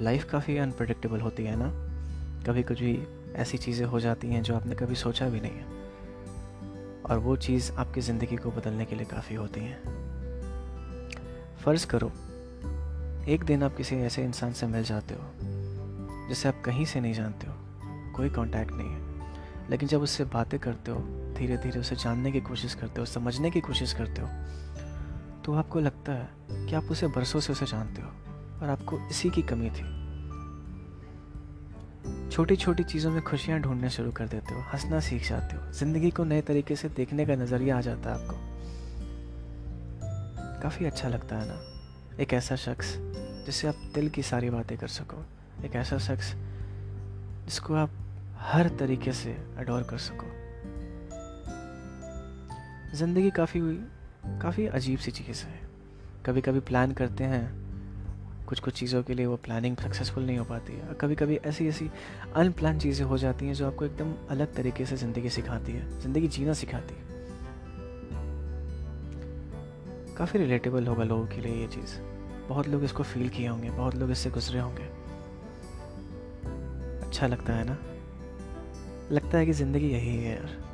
Life काफ़ी unpredictable होती है ना? कभी कभी ऐसी चीज़ें हो जाती हैं जो आपने कभी सोचा भी नहीं है। और वो चीज़ आपकी ज़िंदगी को बदलने के लिए काफ़ी होती हैं। फ़र्ज़ करो, एक दिन आप किसी ऐसे इंसान से मिल जाते हो, जिसे आप कहीं से नहीं जानते हो, कोई कांटेक्ट नहीं है। लेकिन जब उससे बातें करते हो धीरे धीरे उसे जानने की कोशिश करते हो, समझने की कोशिश करते हो तो आपको लगता है कि आप उसे बरसों से उसे जानते हो, और आपको इसी की कमी थी। छोटी छोटी चीज़ों में खुशियाँ ढूंढना शुरू कर देते हो, हंसना सीख जाते हो, ज़िंदगी को नए तरीके से देखने का नज़रिया आ जाता है आपको। काफ़ी अच्छा लगता है ना, एक ऐसा शख्स जिससे आप दिल की सारी बातें कर सको, एक ऐसा शख्स जिसको आप हर तरीके से अडोर कर सको। ज़िंदगी काफ़ी काफ़ी अजीब सी चीज़ है। कभी कभी प्लान करते हैं कुछ कुछ चीज़ों के लिए वो प्लानिंग सक्सेसफुल नहीं हो पाती है। कभी कभी ऐसी ऐसी अनप्लान चीज़ें हो जाती हैं जो आपको एकदम अलग तरीके से ज़िंदगी सिखाती है, ज़िंदगी जीना सिखाती है। काफ़ी रिलेटेबल होगा लोगों के लिए ये चीज़। बहुत लोग इसको फील किए होंगे, बहुत लोग इससे गुजरे होंगे। अच्छा लगता है ना? लगता है कि ज़िंदगी यही है यार।